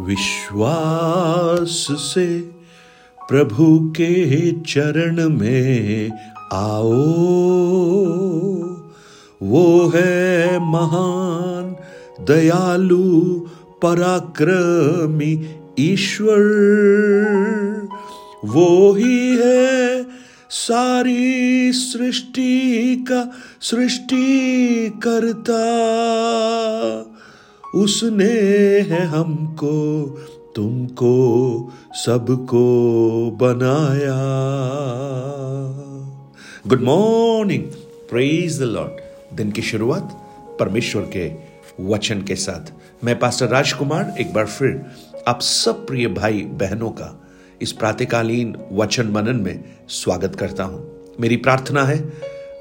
विश्वास से प्रभु के चरण में आओ। वो है महान, दयालु, पराक्रमी ईश्वर। वो ही है सारी सृष्टि का सृष्टि करता उसने है हमको, तुमको, सबको बनाया। Good morning praise the lord दिन की शुरुआत परमेश्वर के वचन के साथ। मैं पास्टर राजकुमार एक बार फिर आप सब प्रिय भाई बहनों का इस प्रातकालीन वचन मनन में स्वागत करता हूँ। मेरी प्रार्थना है,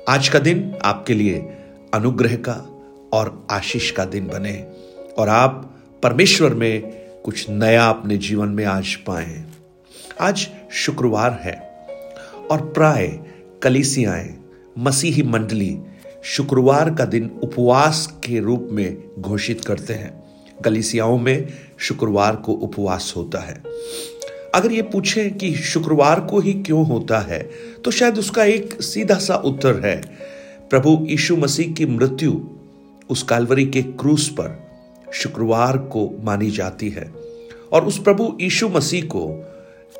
आज का दिन आपके लिए अनुग्रह का और आशीष का दिन बने। और आप परमेश्वर में कुछ नया अपने जीवन में आज पाए। आज शुक्रवार है और प्राय कलिसियाएँ, मसीही मंडली शुक्रवार का दिन उपवास के रूप में घोषित करते हैं। कलिसियाओं में शुक्रवार को उपवास होता है। अगर ये पूछें कि शुक्रवार को ही क्यों होता है तो शायद उसका एक सीधा सा उत्तर है। प्रभु यीशु मसीह की मृत्यु उस कालवरी के क्रूस पर शुक्रवार को मानी जाती है। और उस प्रभु यीशु मसीह को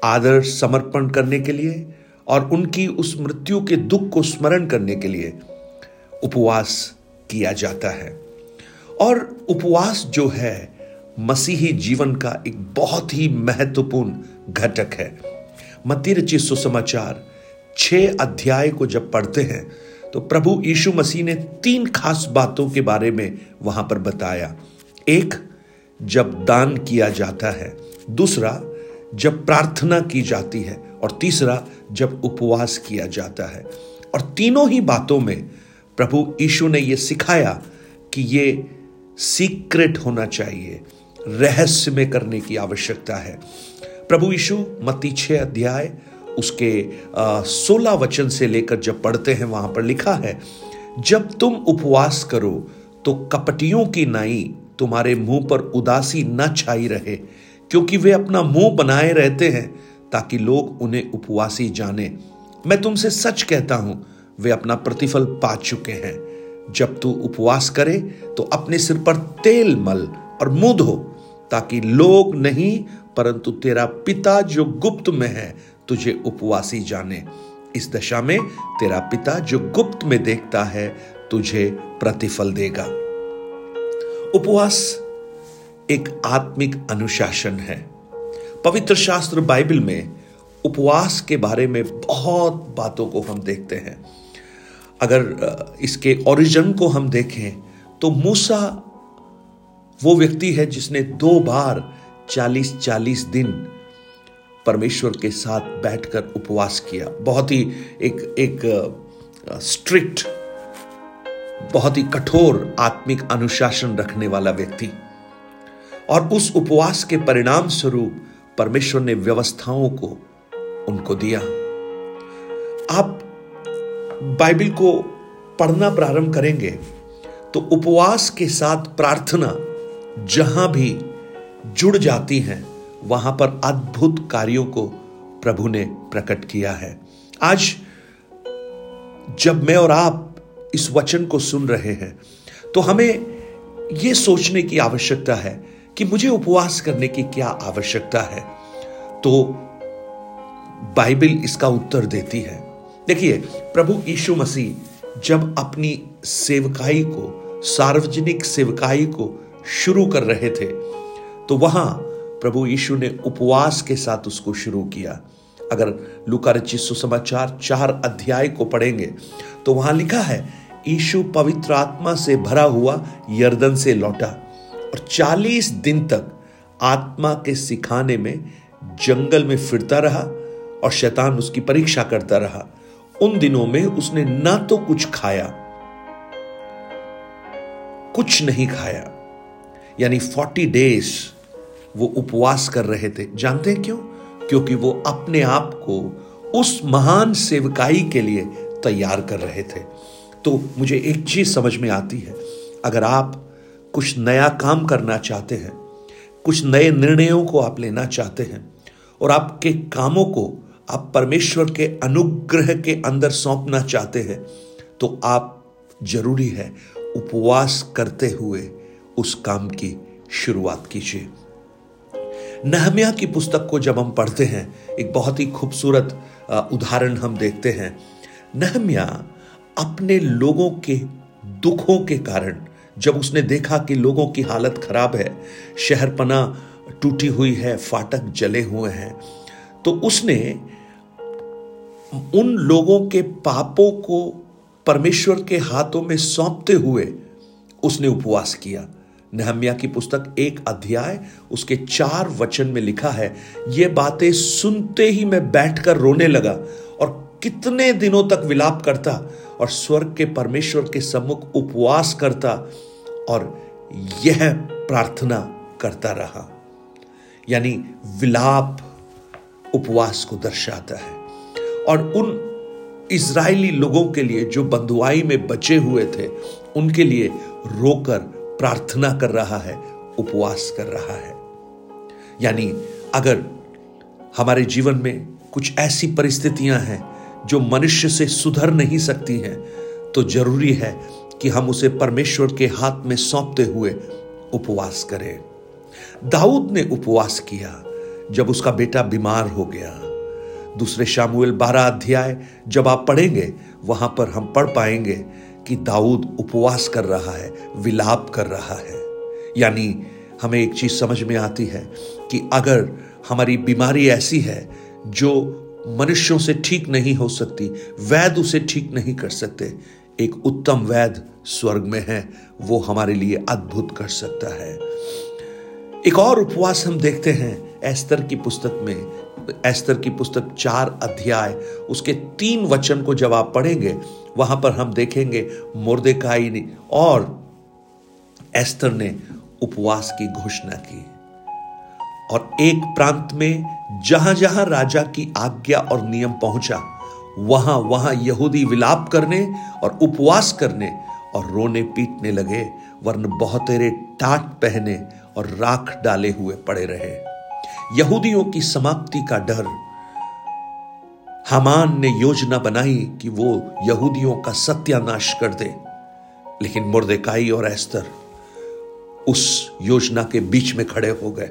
आदर समर्पण करने के लिए और उनकी उस मृत्यु के दुख को स्मरण करने के लिए उपवास किया जाता है। और उपवास जो है, मसीही जीवन का एक बहुत ही महत्वपूर्ण घटक है। मती रचित सुसमाचार छह अध्याय को जब पढ़ते हैं तो प्रभु यीशु मसीह ने तीन खास बातों के बारे में वहाँ पर बताया। एक, जब दान किया जाता है, दूसरा, जब प्रार्थना की जाती है, और तीसरा, जब उपवास किया जाता है। और तीनों ही बातों में प्रभु यीशु ने यह सिखाया कि ये सीक्रेट होना चाहिए रहस्य में करने की आवश्यकता है। प्रभु यीशु मती छह अध्याय, उसके सोलह वचन से लेकर जब पढ़ते हैं, वहाँ पर लिखा है, जब तुम उपवास करो तो कपटियों की नाई तुम्हारे मुँह पर उदासी न छाई रहे, क्योंकि वे अपना मुँह बनाए रहते हैं ताकि लोग उन्हें उपवासी जाने। मैं तुमसे सच कहता हूँ, वे अपना प्रतिफल पा चुके हैं। जब तू उपवास करे तो अपने सिर पर तेल मल और मुँह धो, ताकि लोग नहीं, परंतु तेरा पिता जो गुप्त में है, तुझे उपवासी जाने। इस दशा में तेरा पिता जो गुप्त में देखता है, तुझे प्रतिफल देगा। उपवास एक आत्मिक अनुशासन है। पवित्र शास्त्र बाइबल में उपवास के बारे में बहुत बातों को हम देखते हैं। अगर इसके ओरिजिन को हम देखें तो मूसा वो व्यक्ति है जिसने दो बार चालीस चालीस दिन परमेश्वर के साथ बैठकर उपवास किया। बहुत ही एक एक स्ट्रिक्ट बहुत ही कठोर आत्मिक अनुशासन रखने वाला व्यक्ति। और उस उपवास के परिणाम स्वरूप परमेश्वर ने व्यवस्थाओं को उनको दिया। आप बाइबल को पढ़ना प्रारंभ करेंगे तो उपवास के साथ प्रार्थना जहाँ भी जुड़ जाती हैं, वहाँ पर अद्भुत कार्यों को प्रभु ने प्रकट किया है। आज जब मैं और आप इस वचन को सुन रहे हैं तो हमें ये सोचने की आवश्यकता है कि मुझे उपवास करने की क्या आवश्यकता है। तो बाइबल इसका उत्तर देती है। देखिए, प्रभु यीशु मसीह जब अपनी सेवकाई को, सार्वजनिक सेवकाई को शुरू कर रहे थे तो वहाँ प्रभु यीशु ने उपवास के साथ उसको शुरू किया। अगर लुका सुसमाचार चार अध्याय को पढ़ेंगे तो वहाँ लिखा है यीशु पवित्र आत्मा से भरा हुआ यर्दन से लौटा और चालीस दिन तक आत्मा के सिखाने में जंगल में फिरता रहा और शैतान उसकी परीक्षा करता रहा। उन दिनों में उसने ना तो कुछ खाया, कुछ नहीं खाया। यानी फोर्टी डेज़ वो उपवास कर रहे थे। जानते हैं क्यों? क्योंकि वो अपने आप को उस महान सेवकाई के लिए तैयार कर रहे थे। तो मुझे एक चीज़ समझ में आती है। अगर आप कुछ नया काम करना चाहते हैं, कुछ नए निर्णयों को आप लेना चाहते हैं, और आपके कामों को आप परमेश्वर के अनुग्रह के अंदर सौंपना चाहते हैं तो आप ज़रूरी है उपवास करते हुए उस काम की शुरुआत कीजिए। नहम्या की पुस्तक को जब हम पढ़ते हैं, एक बहुत ही खूबसूरत उदाहरण हम देखते हैं। नहमिया अपने लोगों के दुखों के कारण, जब उसने देखा कि लोगों की हालत खराब है, शहरपना टूटी हुई है, फाटक जले हुए हैं तो उसने उन लोगों के पापों को परमेश्वर के हाथों में सौंपते हुए उसने उपवास किया। नहम्या की पुस्तक एक अध्याय, उसके चार वचन में लिखा है, ये बातें सुनते ही मैं बैठकर रोने लगा कितने दिनों तक विलाप करता और स्वर्ग के परमेश्वर के सम्मुख उपवास करता और यह प्रार्थना करता रहा। यानी विलाप उपवास को दर्शाता है। और उन इज़राइली लोगों के लिए जो बंधुआई में बचे हुए थे, उनके लिए रोकर प्रार्थना कर रहा है, उपवास कर रहा है। यानी अगर हमारे जीवन में कुछ ऐसी परिस्थितियाँ हैं जो मनुष्य से सुधर नहीं सकती हैं तो ज़रूरी है कि हम उसे परमेश्वर के हाथ में सौंपते हुए उपवास करें। दाऊद ने उपवास किया जब उसका बेटा बीमार हो गया। दूसरे शामुएल बारह अध्याय जब आप पढ़ेंगे, वहाँ पर हम पढ़ पाएँगे कि दाऊद उपवास कर रहा है, विलाप कर रहा है। यानी हमें एक चीज़ समझ में आती है कि अगर हमारी बीमारी ऐसी है जो मनुष्यों से ठीक नहीं हो सकती, वैद उसे ठीक नहीं कर सकते। एक उत्तम वैद स्वर्ग में है, वो हमारे लिए अद्भुत कर सकता है। एक और उपवास हम देखते हैं, एस्तर की पुस्तक में। एस्तर की पुस्तक चार अध्याय, उसके तीन वचन को जब आप पढ़ेंगे, वहाँ पर हम देखेंगे मुर्देकाई ने और एस्तर ने उपवास की घोषणा की। और एक प्रांत में जहाँ जहाँ राजा की आज्ञा और नियम पहुँचा, वहाँ वहाँ यहूदी विलाप करने और उपवास करने और रोने पीटने लगे वर्ण बहुतेरे टाट पहने और राख डाले हुए पड़े रहे। यहूदियों की समाप्ति का डर, हमान ने योजना बनाई कि वो यहूदियों का सत्यानाश कर दे। लेकिन मुर्देकाई और एस्तर उस योजना के बीच में खड़े हो गए।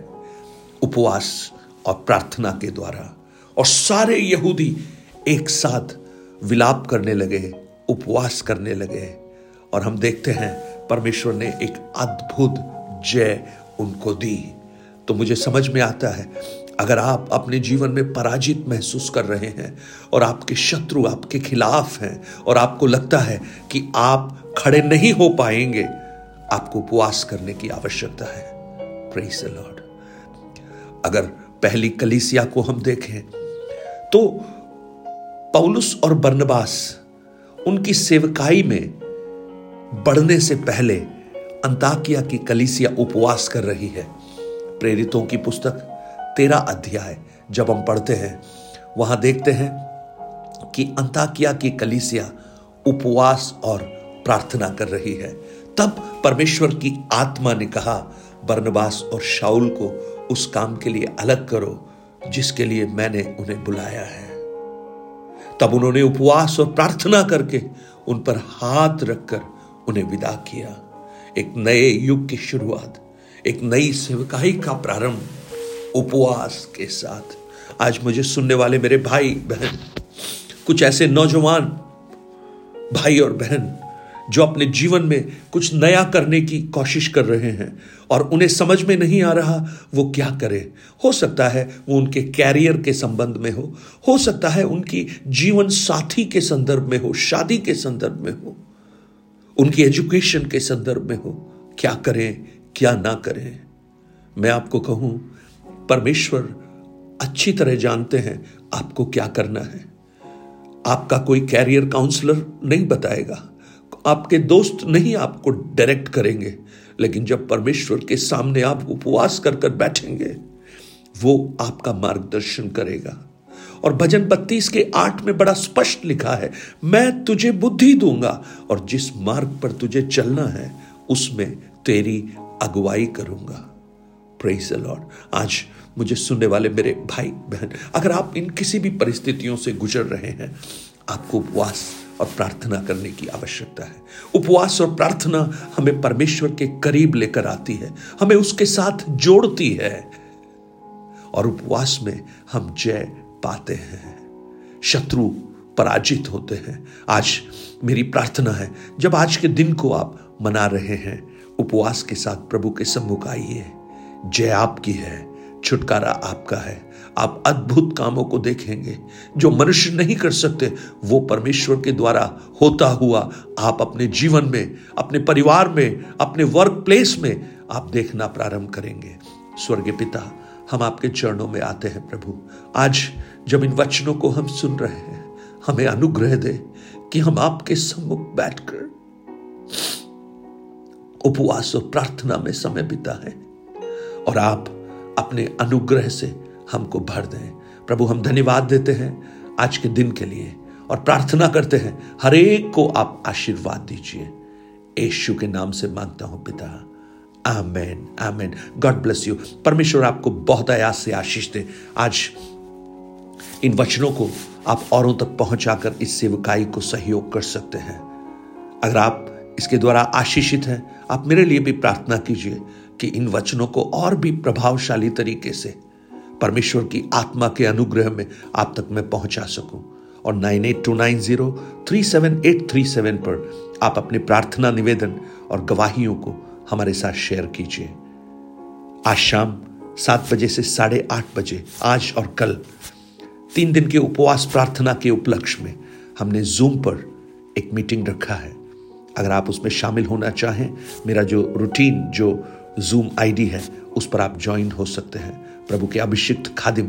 उपवास और प्रार्थना के द्वारा। और सारे यहूदी एक साथ विलाप करने लगे, उपवास करने लगे। और हम देखते हैं, परमेश्वर ने एक अद्भुत जय उनको दी। तो मुझे समझ में आता है, अगर आप अपने जीवन में पराजित महसूस कर रहे हैं, और आपके शत्रु आपके खिलाफ हैं, और आपको लगता है कि आप खड़े नहीं हो पाएँगे, आपको उपवास करने की आवश्यकता है। प्रेस लॉर्ड अगर पहली कलीसिया को हम देखें तो पौलुस और बर्नबास उनकी सेवकाई में बढ़ने से पहले अंताकिया की कलीसिया उपवास कर रही है। प्रेरितों की पुस्तक तेरा अध्याय, जब हम पढ़ते हैं, वहाँ देखते हैं कि अंताकिया की कलीसिया उपवास और प्रार्थना कर रही है। तब परमेश्वर की आत्मा ने कहा बर्नबास और शाउल को उस काम के लिए अलग करो, जिसके लिए मैंने उन्हें बुलाया है। तब उन्होंने उपवास और प्रार्थना करके उन पर हाथ रखकर उन्हें विदा किया। एक नए युग की शुरुआत, एक नई सेवकाई का प्रारंभ उपवास के साथ। आज मुझे सुनने वाले मेरे भाई बहन कुछ ऐसे नौजवान भाई और बहन जो अपने जीवन में कुछ नया करने की कोशिश कर रहे हैं और उन्हें समझ में नहीं आ रहा, वो क्या करें? हो सकता है वो उनके कैरियर के संबंध में हो हो सकता है उनकी जीवन साथी के संदर्भ में हो, शादी के संदर्भ में हो, उनकी एजुकेशन के संदर्भ में हो। क्या करें, क्या ना करें? मैं आपको कहूँ, परमेश्वर अच्छी तरह जानते हैं आपको क्या करना है। आपका कोई कैरियर काउंसलर नहीं बताएगा। आपके दोस्त नहीं आपको डायरेक्ट करेंगे, लेकिन जब परमेश्वर के सामने आप उपवास कर कर बैठेंगे, वो आपका मार्गदर्शन करेगा। और भजन बत्तीस के आठ में बड़ा स्पष्ट लिखा है, मैं तुझे बुद्धि दूँगा, और जिस मार्ग पर तुझे चलना है, उसमें तेरी अगुवाई करूँगा। प्रेज लॉर्ड आज मुझे सुनने वाले मेरे भाई बहन अगर आप इन किसी भी परिस्थितियों से गुजर रहे हैं, आपको उपवास और प्रार्थना करने की आवश्यकता है। उपवास और प्रार्थना हमें परमेश्वर के करीब लेकर आती है, हमें उसके साथ जोड़ती है और उपवास में हम जय पाते हैं, शत्रु पराजित होते हैं। आज मेरी प्रार्थना है, जब आज के दिन को आप मना रहे हैं, उपवास के साथ प्रभु के सम्मुख आइए। जय आपकी है, छुटकारा आपका है। आप अद्भुत कामों को देखेंगे। जो मनुष्य नहीं कर सकते, वो परमेश्वर के द्वारा होता हुआ आप अपने जीवन में, अपने परिवार में, अपने वर्क प्लेस में आप देखना प्रारंभ करेंगे। स्वर्गीय पिता, हम आपके चरणों में आते हैं प्रभु। आज जब इन वचनों को हम सुन रहे हैं, हमें अनुग्रह दे कि हम आपके सम्मुख बैठकर उपवास और प्रार्थना में समय बिता है और आप अपने अनुग्रह से हमको भर दें। प्रभु, हम धन्यवाद देते हैं आज के दिन के लिए और प्रार्थना करते हैं, हर एक को आप आशीर्वाद दीजिए। यशु के नाम से माँगता हूँ पिता। Amen amen. God bless you. परमेश्वर आपको बहुत आयास से आशीष दे। आज इन वचनों को आप औरों तक पहुंचाकर इस सेवकाई को सहयोग कर सकते हैं। अगर आप इसके द्वारा आशीषित हैं, आप मेरे लिए भी प्रार्थना कीजिए कि इन वचनों को और भी प्रभावशाली तरीके से परमेश्वर की आत्मा के अनुग्रह में आप तक मैं पहुँचा सकूँ। और nine eight two nine zero three seven eight three seven पर आप अपने प्रार्थना, निवेदन और गवाहियों को हमारे साथ शेयर कीजिए। आज शाम सात बजे से साढ़े आठ बजे, आज और कल, तीन दिन के उपवास प्रार्थना के उपलक्ष्य में हमने जूम पर एक मीटिंग रखा है। अगर आप उसमें शामिल होना चाहें, मेरा जो रूटीन जो जूम आईडी है, उस पर आप ज्वाइन हो सकते हैं। प्रभु के अभिषिक्त खादिम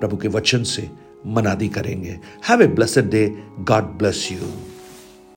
प्रभु के वचन से मनादी करेंगे। Have a blessed day God bless you